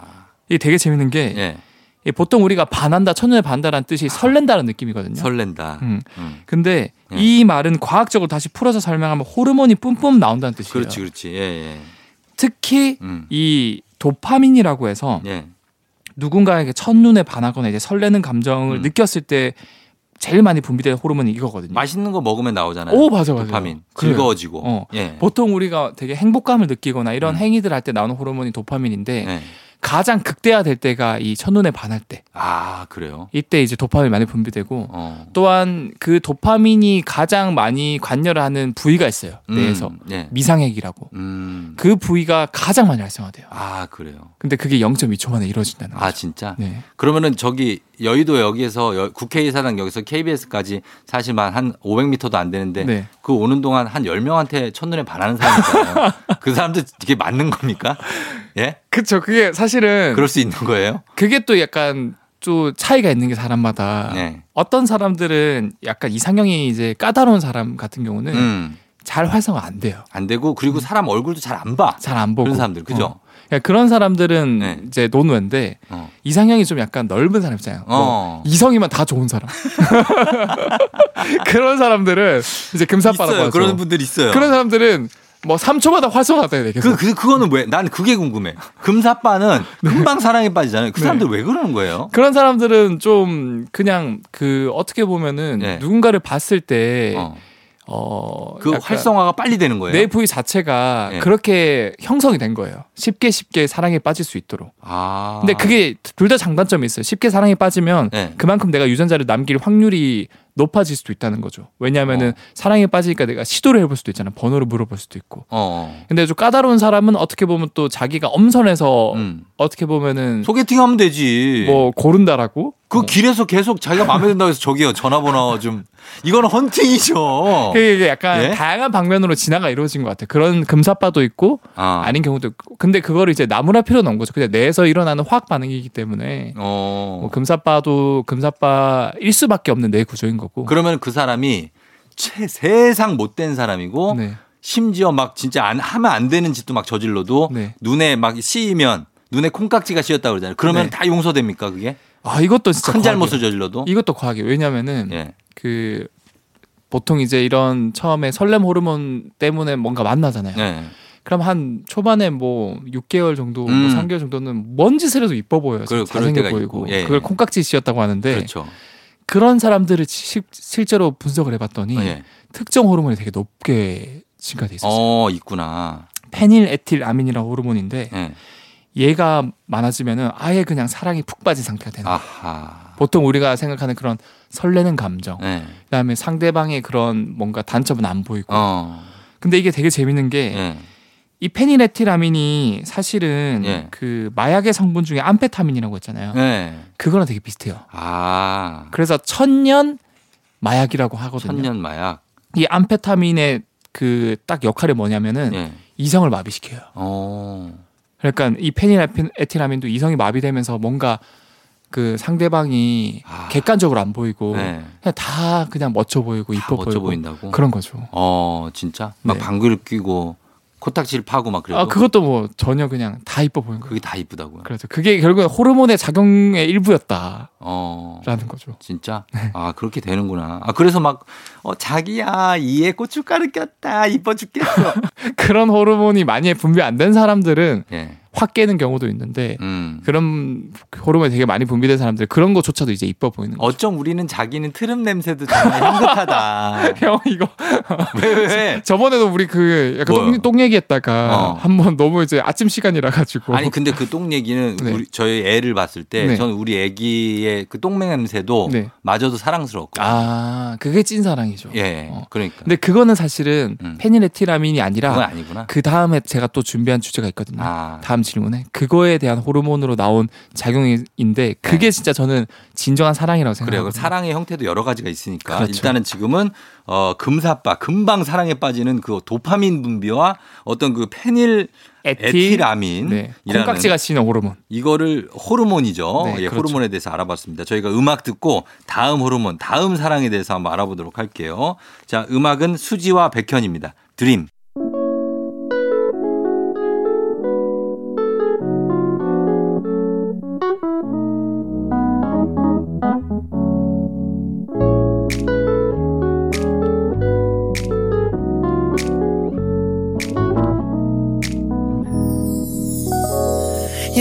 이게 되게 재밌는 게 예. 이 보통 우리가 반한다, 첫눈에 반다라는 뜻이 설렌다는 느낌이거든요. 설렌다. 음. 음. 근데 예. 이 말은 과학적으로 다시 풀어서 설명하면 호르몬이 뿜뿜 나온다는 뜻이에요. 그렇지, 그렇지. 예, 예. 특히 음. 이 도파민이라고 해서 예. 누군가에게 첫눈에 반하거나 이제 설레는 감정을 음. 느꼈을 때 제일 많이 분비되는 호르몬이 이거거든요. 맛있는 거 먹으면 나오잖아요. 오, 맞아, 맞아. 도파민. 그래요. 즐거워지고. 어. 예. 보통 우리가 되게 행복감을 느끼거나 이런 음. 행위들 할 때 나오는 호르몬이 도파민인데 예. 가장 극대화될 때가 이 첫눈에 반할 때. 아, 그래요? 이때 이제 도파민이 많이 분비되고 어. 또한 그 도파민이 가장 많이 관여를 하는 부위가 있어요. 음, 뇌에서. 예. 미상핵이라고. 음. 그 부위가 가장 많이 활성화돼요. 아, 그래요. 근데 그게 0.2초 만에 이루어진다는 거죠. 아, 진짜? 네. 그러면은 저기 여의도 여기에서 여- 국회의사당 여기서 KBS까지 사실만 한 500m도 안 되는데 네. 그 오는 동안 한 10명한테 첫눈에 반하는 사람이 있잖아요. 그 사람들 이게 맞는 겁니까? 예? 그쵸. 그게 사실은 그럴 수 있는 거예요? 그게 또 약간 또 차이가 있는 게 사람마다 네. 어떤 사람들은 약간 이상형이 이제 까다로운 사람 같은 경우는 음. 잘 활성화 안 돼요. 안 되고 그리고 사람 얼굴도 잘 안 봐. 잘 안 보고 그런 사람들, 그죠? 어. 그러니까 그런 사람들은 네. 이제 논외인데 어. 이상형이 좀 약간 넓은 사람 있잖아요. 뭐 어. 이성이면 다 좋은 사람. 그런 사람들은 이제 금사빠라고. 하죠. 그런 분들 있어요. 그런 사람들은 뭐 3초마다 활성화돼야 돼. 계속. 그, 그, 그거는 왜? 난 그게 궁금해. 금사빠는 금방 사랑에 빠지잖아요. 그 네. 사람들 왜 그러는 거예요? 그런 사람들은 좀 그냥 그 어떻게 보면은 네. 누군가를 봤을 때 어. 어, 그 활성화가 빨리 되는 거예요. 내 부위 자체가 네. 그렇게 형성이 된 거예요. 쉽게 쉽게 사랑에 빠질 수 있도록. 아. 근데 그게 둘 다 장단점이 있어요. 쉽게 사랑에 빠지면 네. 그만큼 내가 유전자를 남길 확률이 높아질 수도 있다는 거죠. 왜냐하면은 어. 사랑에 빠지니까 내가 시도를 해볼 수도 있잖아. 번호를 물어볼 수도 있고. 어. 근데 좀 까다로운 사람은 어떻게 보면 또 자기가 엄선해서 음. 어떻게 보면은 소개팅 하면 되지. 뭐 고른다라고. 그 어. 길에서 계속 자기가 마음에 든다고 해서 저기요 전화번호 좀 이거는 헌팅이죠. 그게 약간 예? 다양한 방면으로 진화가 이루어진 것 같아요. 그런 금사빠도 있고 아. 아닌 경우도 있고. 근데 그거를 이제 나무랄 필요는 없는 거죠. 그냥 뇌에서 일어나는 화학 반응이기 때문에 어. 뭐 금사빠도 금사빠일 수밖에 없는 뇌 구조인 거고. 그러면 그 사람이 최, 세상 못된 사람이고 네. 심지어 막 진짜 안 하면 안 되는 짓도 막 저질러도 네. 눈에 막 씌이면 눈에 콩깍지가 씌었다 그러잖아요. 그러면 네. 다 용서됩니까 그게? 아 이것도 진짜 큰 과학이에요. 잘못을 저질러도? 이것도 과학이에요. 왜냐면은 예. 그 보통 이제 이런 처음에 설렘 호르몬 때문에 뭔가 만나잖아요. 네. 그럼 한 초반에 뭐 6개월 정도, 음. 뭐 3개월 정도는 뭔 짓을 해도 이뻐 보여요. 그- 잘생겨 보이고. 예. 그걸 콩깍지 씌었다고 하는데 그렇죠. 그런 사람들을 시- 실제로 분석을 해봤더니 예. 특정 호르몬이 되게 높게 증가돼 있었어요. 어, 있구나. 페닐에틸아민이라는 호르몬인데 예. 얘가 많아지면은 아예 그냥 사랑이 푹 빠진 상태가 되는 거예요. 아하. 보통 우리가 생각하는 그런 설레는 감정, 예. 그다음에 상대방의 그런 뭔가 단점은 안 보이고. 어. 근데 이게 되게 재밌는 게 예. 이 페닐에틸아민이 사실은 예. 그 마약의 성분 중에 암페타민이라고 했잖아요. 예. 그거랑 되게 비슷해요. 아. 그래서 천년 마약이라고 하거든요. 천년 마약. 이 암페타민의 그 딱 역할이 뭐냐면은 예. 이성을 마비시켜요. 어. 그러니까 이 페닐에틸아민도 이성이 마비되면서 뭔가 그 상대방이 객관적으로 안 보이고 아. 네. 그냥 다 그냥 멋져 보이고 이뻐 멋져 보이고 보인다고? 그런 거죠. 어, 진짜? 막 네. 방귀를 뀌고 코딱지를 파고 막 그래도 아 그것도 뭐 전혀 그냥 다 이뻐 보이는 거예요. 그게 다 이쁘다고요. 그렇죠. 그게 결국엔 호르몬의 작용의 일부였다라는 어. 거죠. 진짜? 네. 아, 그렇게 되는구나. 아, 그래서 막, 어, 자기야, 이에 고춧가루 꼈다. 이뻐 죽겠어. 그런 호르몬이 많이 분비 안 된 사람들은 예. 확 깨는 경우도 있는데 음. 그런 호르몬이 되게 많이 분비된 사람들 그런 거조차도 이제 이뻐 보이는 거죠. 어쩜 우리는 자기는 트름 냄새도 정말 향긋하다. 형 이거 왜, 왜, 왜? 저번에도 우리 그 약간? 똥, 똥 얘기했다가 어. 한번 너무 이제 아침 시간이라 가지고 아니, 근데 그 똥 얘기는 네. 우리, 저희 애를 봤을 때 네. 저는 우리 애기의 그 똥맹 냄새도 네. 마저도 사랑스럽고. 아 그게 찐 사랑이죠. 예. 어. 그러니까. 근데 그거는 사실은 음. 페니레티라민이 아니라. 그 다음에 제가 또 준비한 주제가 있거든요. 아. 다음 질문에 그거에 대한 호르몬으로 나온 작용인데 그게 진짜 저는 진정한 사랑이라고 네. 그래요. 생각해요. 그 사랑의 형태도 여러 가지가 있으니까 그렇죠. 일단은 지금은 어 금사빠 금방 사랑에 빠지는 그 도파민 분비와 어떤 그 페닐 에티 라민 네. 콩깍지가 씌는 호르몬. 이거를 호르몬이죠. 네, 예, 그렇죠. 호르몬에 대해서 알아봤습니다. 저희가 음악 듣고 다음 호르몬, 다음 사랑에 대해서 한번 알아보도록 할게요. 자, 음악은 수지와 백현입니다. 드림.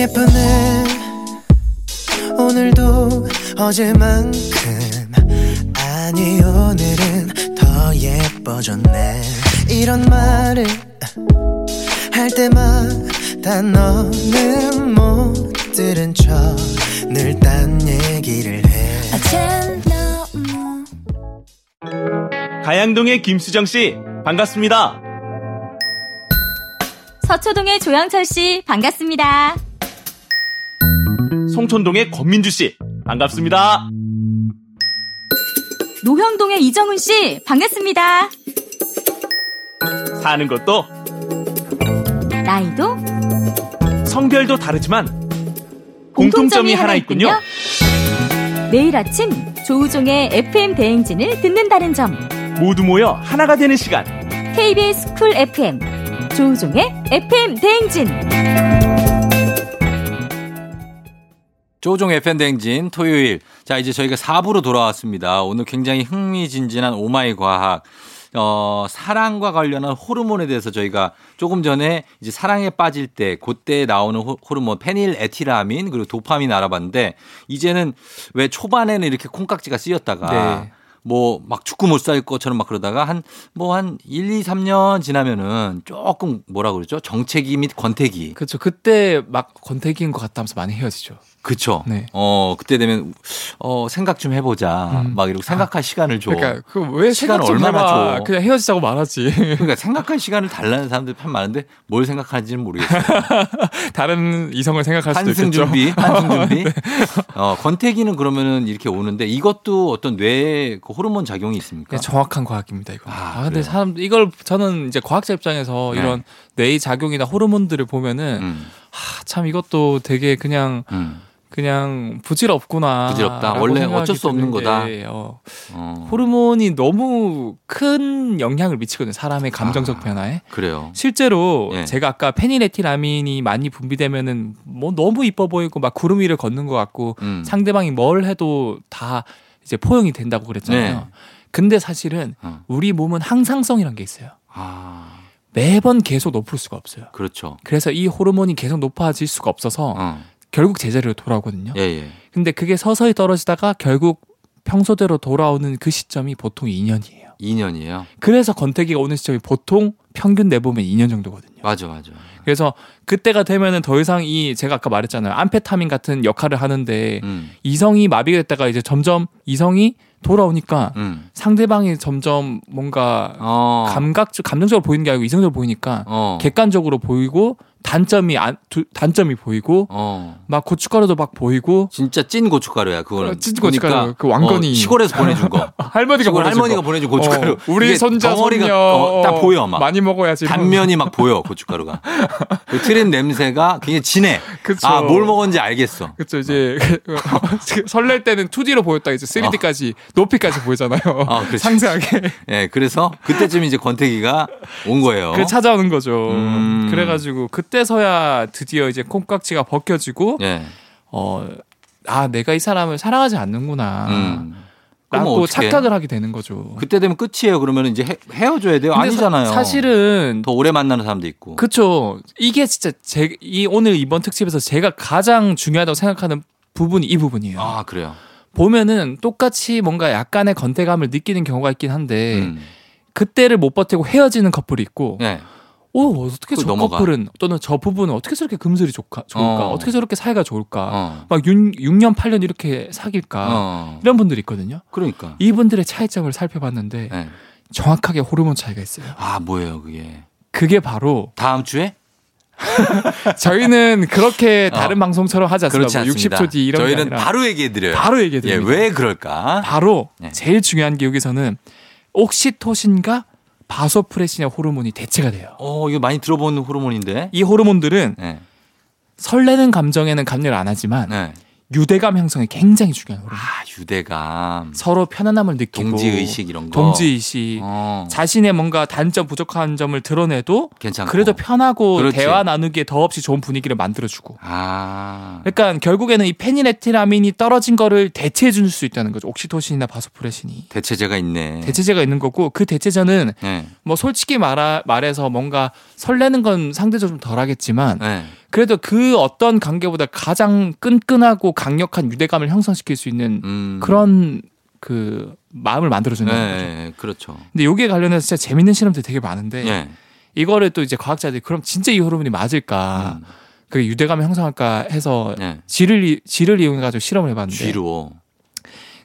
예쁘네 오늘도 어제만큼 아니 오늘은 더 예뻐졌네 이런 말을 할 때마다 너는 못 들은 척 늘 딴 얘기를 해 어젠 너무 가양동의 김수정 씨 반갑습니다. 서초동의 조영철 씨 반갑습니다. 송촌동의 권민주 씨 반갑습니다. 노형동의 이정훈 씨 반갑습니다. 사는 것도 나이도 성별도 다르지만 공통점이 하나 있군요. 매일 아침 조우종의 FM 대행진을 듣는다는 점. 모두 모여 하나가 되는 시간. KBS Cool FM 조우종의 FM 대행진. 조우종 FM 대행진 토요일. 자, 이제 저희가 4부로 돌아왔습니다. 오늘 굉장히 흥미진진한 oh my 과학. 어, 사랑과 관련한 호르몬에 대해서 저희가 조금 전에 이제 사랑에 빠질 때 그때 나오는 호- 호르몬 페닐에틸아민 그리고 도파민 알아봤는데 이제는 왜 초반에는 이렇게 콩깍지가 쓰였다가 네. 뭐막 죽고 못 살 것처럼 막 그러다가 한 뭐한 1, 2, 3년 지나면은 조금 뭐라 그러죠? 정체기 및 권태기. 그렇죠. 그때 막 권태기인 것 같다 하면서 많이 헤어지죠. 그쵸. 네. 어, 그때 되면, 어, 생각 좀 해보자. 음. 막 이러고 생각할 시간을 줘. 그러니까 그왜 시간 얼마나 해봐. 줘. 그냥 헤어지자고 말하지. 그러니까 생각할 시간을 달라는 사람들이 참 많은데 뭘 생각하는지는 모르겠어요. 다른 이성을 생각할 수도 있겠죠. 준비, 환승 준비. 네. 어, 권태기는 그러면은 이렇게 오는데 이것도 어떤 뇌에 그 호르몬 작용이 있습니까? 그냥 정확한 과학입니다 이거. 아, 아, 근데? 사람 이걸 저는 이제 과학자 입장에서 네. 이런 뇌의 작용이나 호르몬들을 보면은 음, 아, 참 이것도 되게 그냥 음. 그냥 부질없구나. 부질없다. 원래 어쩔 수 없는 거다. 어, 어, 호르몬이 너무 큰 영향을 미치거든요. 사람의 감정적 아. 변화에. 그래요. 실제로 예. 제가 아까 페니레티라민이 많이 분비되면은 뭐 너무 이뻐 보이고 막 구름 위를 걷는 것 같고 음. 상대방이 뭘 해도 다 이제 포용이 된다고 그랬잖아요. 네. 근데 사실은 어. 우리 몸은 항상성이란 게 있어요. 아, 매번 계속 높을 수가 없어요. 그렇죠. 그래서 이 호르몬이 계속 높아질 수가 없어서 어, 결국 제자리로 돌아오거든요. 예, 예. 근데 그게 서서히 떨어지다가 결국 평소대로 돌아오는 그 시점이 보통 2년이에요. 2년이에요. 그래서 권태기가 오는 시점이 보통 평균 내보면 2년 정도거든요. 맞아, 맞아. 그래서 그때가 되면은 더 이상 이 제가 아까 말했잖아요. 암페타민 같은 역할을 하는데 음, 이성이 마비가 됐다가 이제 점점 이성이 돌아오니까 음. 상대방이 점점 뭔가 어, 감각 감정적으로 보이는 게 아니고 이성적으로 보이니까 어. 객관적으로 보이고 단점이 안, 두- 단점이 보이고 어. 막 고춧가루도 막 보이고 진짜 찐 고춧가루야 그거는. 어, 찐 고춧가루, 그 왕건이. 어, 시골에서 보내준 거. 할머니가 시골 보내준 할머니가 거. 보내준 고춧가루. 어, 우리 손자 덩어리가 어, 딱 보여 막. 많이 먹어야지. 단면이 막 보여 고춧가루가. 그 트린 냄새가 굉장히 진해. 그쵸. 아뭘 먹었는지 알겠어. 그쵸 이제 설렐 때는 2D로 보였다 이제 3D까지 높이까지 보이잖아요. 아. 상세하게. 예, 그래서 그때쯤 이제 권태기가 온 거예요. 그래 찾아오는 거죠. 음. 그래가지고 그때 서야 드디어 이제 콩깍지가 벗겨지고 예. 어, 아 내가 이 사람을 사랑하지 않는구나. 음. 라고? 착각을 하게 되는 거죠. 그때 되면 끝이에요. 그러면 이제 헤, 헤어져야 돼요. 아니잖아요. 사, 실은 더 오래 만나는 사람도 있고. 그쵸. 이게 진짜 제, 이 오늘 이번 특집에서 제가 가장 중요하다고 생각하는 부분이 이 부분이에요. 아 그래요. 보면은 똑같이 뭔가 약간의 건태감을 느끼는 경우가 있긴 한데 음. 그때를 못 버티고 헤어지는 커플이 있고 네. 오 어떻게 저 넘어가. 커플은 또는 저 부부는 어떻게 저렇게 금슬이 좋까, 좋을까 어. 어. 떻게 저렇게 사이가 좋을까 어. 막 6, 6년 8년 이렇게 사귈까 어. 이런 분들이 있거든요 그러니까. 이분들의 차이점을 살펴봤는데 네. 정확하게 호르몬 차이가 있어요 아 뭐예요 그게? 그게 바로 다음 주에? 저희는 그렇게 어. 다른 방송처럼 하지 않습니다 뭐 않습니다. 60초 뒤 이런 게 저희는 바로 얘기해 드려요. 바로 얘기해 예, 드립니다 왜 그럴까? 바로 네. 제일 중요한 게 여기서는 옥시토신과 바소프레신의 호르몬이 대체가 돼요. 어 이거 많이 들어본 호르몬인데. 이 호르몬들은 네. 설레는 감정에는 감려를 안 하지만 네. 유대감 형성에 굉장히 중요한 호르몬. 아 유대감, 서로 편안함을 느끼고 동지 의식 이런 거. 동지 의식, 어. 자신의 뭔가 단점 부족한 점을 드러내도 괜찮고. 그래도 편하고 그렇지. 대화 나누기에 더없이 좋은 분위기를 만들어 주고. 아. 그러니까 결국에는 이 페니레티라민이 떨어진 거를 대체해 줄 수 있다는 거죠. 옥시토신이나 바소프레신이. 대체제가 있네. 대체제가 있는 거고 그 대체제는 네. 뭐 솔직히 말하, 말해서 뭔가 설레는 건 상대적으로 좀 덜하겠지만 네. 그래도 그 어떤 관계보다 가장 끈끈하고 강력한 유대감을 형성시킬 수 있는 음. 그런 그 마음을 만들어준다는 네, 거죠. 네, 그렇죠. 근데 여기에 관련해서 진짜 재밌는 실험들이 되게 많은데 네. 이거를 또 이제 과학자들이 그럼 진짜 이 호르몬이 맞을까? 음. 그게 유대감을 형성할까 해서 네. 쥐를 이- 쥐를 이용해 가지고 실험을 해봤는데 쥐로.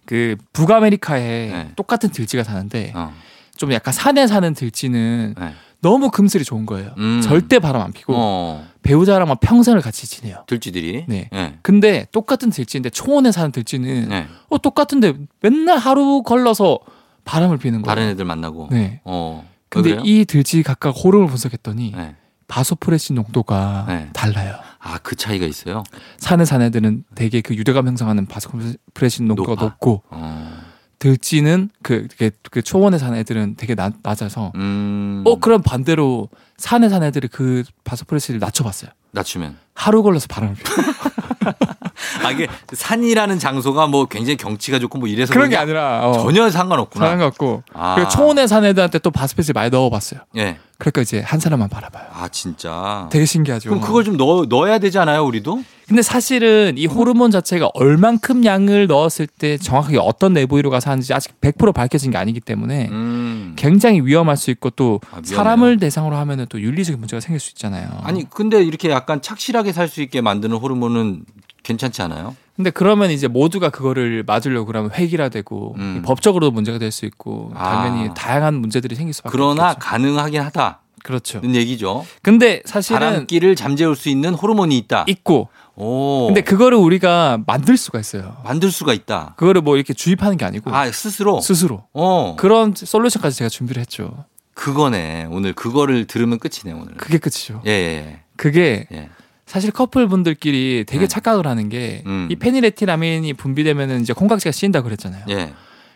그 북아메리카에 네. 똑같은 들쥐가 사는데 어. 좀 약간 산에 사는 들쥐는 네. 너무 금슬이 좋은 거예요. 음. 절대 바람 안 피고 어. 배우자랑만 평생을 같이 지내요. 들쥐들이. 네. 네. 근데 똑같은 들쥐인데 초원에 사는 들쥐는 네. 어 똑같은데 맨날 하루 걸러서 바람을 피는 거예요. 다른 애들 만나고. 네. 어. 근데 그래요? 이 들쥐 각각 호르몬을 분석했더니 네. 바소프레신 농도가 네. 달라요. 아, 그 차이가 있어요? 산에 사는 애들은 되게 그 유대감 형성하는 바소프레신 농도가 높아? 높고 어. 들쥐는 그, 그, 그 초원에 사는 애들은 되게 낮, 낮아서 음. 어 그럼 반대로 산에 사는 애들이 그 바소프레신을 낮춰봤어요. 낮추면. 하루 걸려서 바람을. 아, 이게 산이라는 장소가 뭐 굉장히 경치가 좋고 뭐 이래서 그런 게 아니라 어, 전혀 상관없구나. 상관없고 아. 그리고 초원에 사는 애들한테 또 바소프레신 많이 넣어봤어요. 예. 그러니까 이제 한 사람만 바라봐요. 아, 진짜. 되게 신기하죠. 그럼 그걸 좀 넣어, 넣어야 되지 않아요, 우리도? 근데 사실은 이 호르몬 자체가 얼만큼 양을 넣었을 때 정확하게 어떤 내부위로가 사는지 아직 100% 밝혀진 게 아니기 때문에 음. 굉장히 위험할 수 있고 또 아? 사람을 대상으로 하면은 또 윤리적인 문제가 생길 수 있잖아요. 아니, 근데 이렇게 약간 착실하게 살 수 있게 만드는 호르몬은 괜찮지 않아요? 근데 그러면 이제 모두가 그거를 맞으려고 그러면 획일화되고 음. 법적으로도 문제가 될 수 있고 당연히 아. 다양한 문제들이 생길 수밖에 그러나 없겠죠. 가능하긴 하다는 그렇죠. 얘기죠. 근데 사실은 바람기를 잠재울 수 있는 호르몬이 있다. 있고 오. 근데 그거를 우리가 만들 수가 있어요. 만들 수가 있다. 그거를 뭐 이렇게 주입하는 게 아니고 아, 스스로? 스스로 어. 그런 솔루션까지 제가 준비를 했죠. 그거네. 오늘 그거를 들으면 끝이네, 오늘. 그게 끝이죠. 예, 예, 그게 예. 예. 사실 커플분들끼리 되게 네. 착각을 하는 게이 음. 페니레티라민이 분비되면은 이제 콩깍지가 씌인다 그랬잖아요. 예.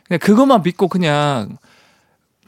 그냥 그것만 믿고 그냥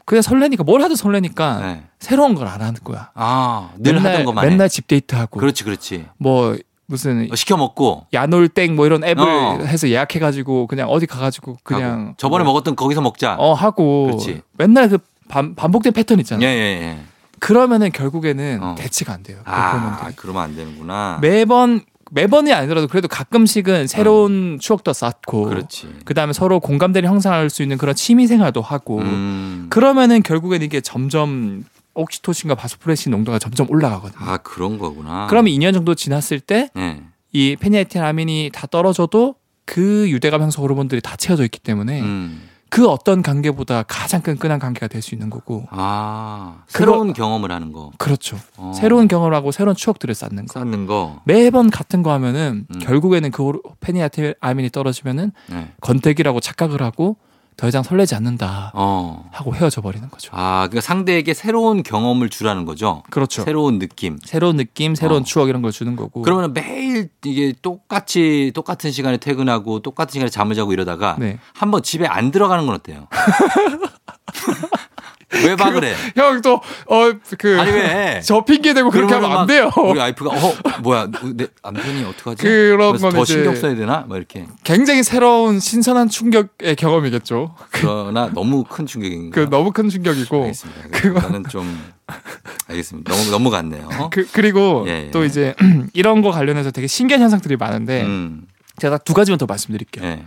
그냥 설레니까 뭘 하든 설레니까 네. 새로운 걸 안 하는 거야. 아, 늘 맨날, 하던 것만 해. 맨날 집 데이트 하고 그렇지, 그렇지. 뭐 무슨 어, 시켜 먹고. 야놀땡 뭐 이런 앱을 어. 해서 예약해 가지고 그냥 어디 가 가지고 그냥 하고. 저번에 뭐, 먹었던 거기서 먹자. 어 하고 그렇지. 맨날 그 반, 반복된 패턴 있잖아. 예, 요 예, 예. 그러면은 결국에는 어. 대치가 안 돼요. 그 아. 그러면 안 되는구나. 매번 매번이 아니더라도 그래도 가끔씩은 새로운 추억도 쌓고 어. 그렇지. 그다음에 서로 공감대를 형성할 수 있는 그런 취미 생활도 하고 음. 그러면은 결국엔 이게 점점 옥시토신과 바소프레신 농도가 점점 올라가거든요. 아, 그런 거구나. 그러면 2년 정도 지났을 때이 예. 페니에틸아민이 다 떨어져도 그 유대감 형성 호르몬들이 다 채워져 있기 때문에 음. 그 어떤 관계보다 가장 끈끈한 관계가 될 수 있는 거고. 아, 그거- 새로운 경험을 하는 거. 그렇죠. 어. 새로운 경험을 하고 새로운 추억들을 쌓는 거. 쌓는 거. 매번 같은 거 하면은 음. 결국에는 그 호르- 페니아밀이 떨어지면은 네. 건태기라고 착각을 하고 더 이상 설레지 않는다 어. 하고 헤어져 버리는 거죠. 아, 그러니까 상대에게 새로운 경험을 주라는 거죠. 그렇죠. 새로운 느낌. 새로운 느낌, 새로운 어. 추억 이런 걸 주는 거고. 그러면 매일 이게 똑같이 똑같은 시간에 퇴근하고 똑같은 시간에 잠을 자고 이러다가 네. 한번 집에 안 들어가는 건 어때요? 외박을 해. 형 또 어 그 아니 왜? 저 핑계 대고 그렇게 하면 안막 돼요. 우리 와이프가 어 뭐야 내 남편이 어떡하지? 그런 더 신경 써야 되나? 뭐 이렇게. 굉장히 새로운 신선한 충격의 경험이겠죠. 그러나 너무 큰 충격인 그 거. 너무 큰 충격이고 알겠습니다. 그거- 그거는 좀 알겠습니다. 너무 너무 같네요. 그, 그리고 예, 예. 또 이제 이런 거 관련해서 되게 신기한 현상들이 많은데 음. 제가 딱두 가지만 더 말씀드릴게요. 예.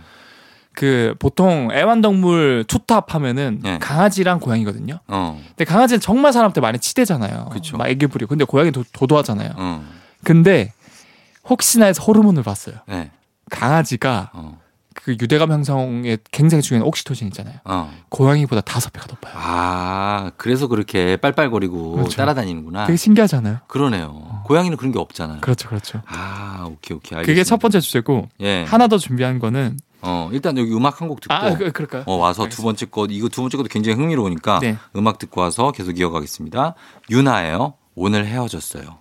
그 보통 애완동물 투탑 하면은 예. 강아지랑 고양이거든요. 어. 근데 강아지는 정말 사람한테 많이 치대잖아요. 그쵸. 막 애기 부리고. 근데 고양이는 도, 도도하잖아요. 어. 근데 혹시나 해서 호르몬을 봤어요. 네. 강아지가 어. 그 유대감 형성에 굉장히 중요한 옥시토신 있잖아요. 어. 고양이보다 다섯 배가 높아요. 아, 그래서 그렇게 빨빨거리고 그렇죠. 따라다니는구나. 되게 신기하잖아요. 그러네요. 고양이는 그런 게 없잖아요. 그렇죠, 그렇죠. 아, 오케이, 오케이. 알겠습니다. 그게 첫 번째 주제고 예. 하나 더 준비한 거는 어, 일단 여기 음악 한 곡 듣고 아 그? 어, 와서 두 번째 것 이거 두 번째 것도 굉장히 흥미로우니까 네. 음악 듣고 와서 계속 이어가겠습니다. 유나예요. 오늘 헤어졌어요.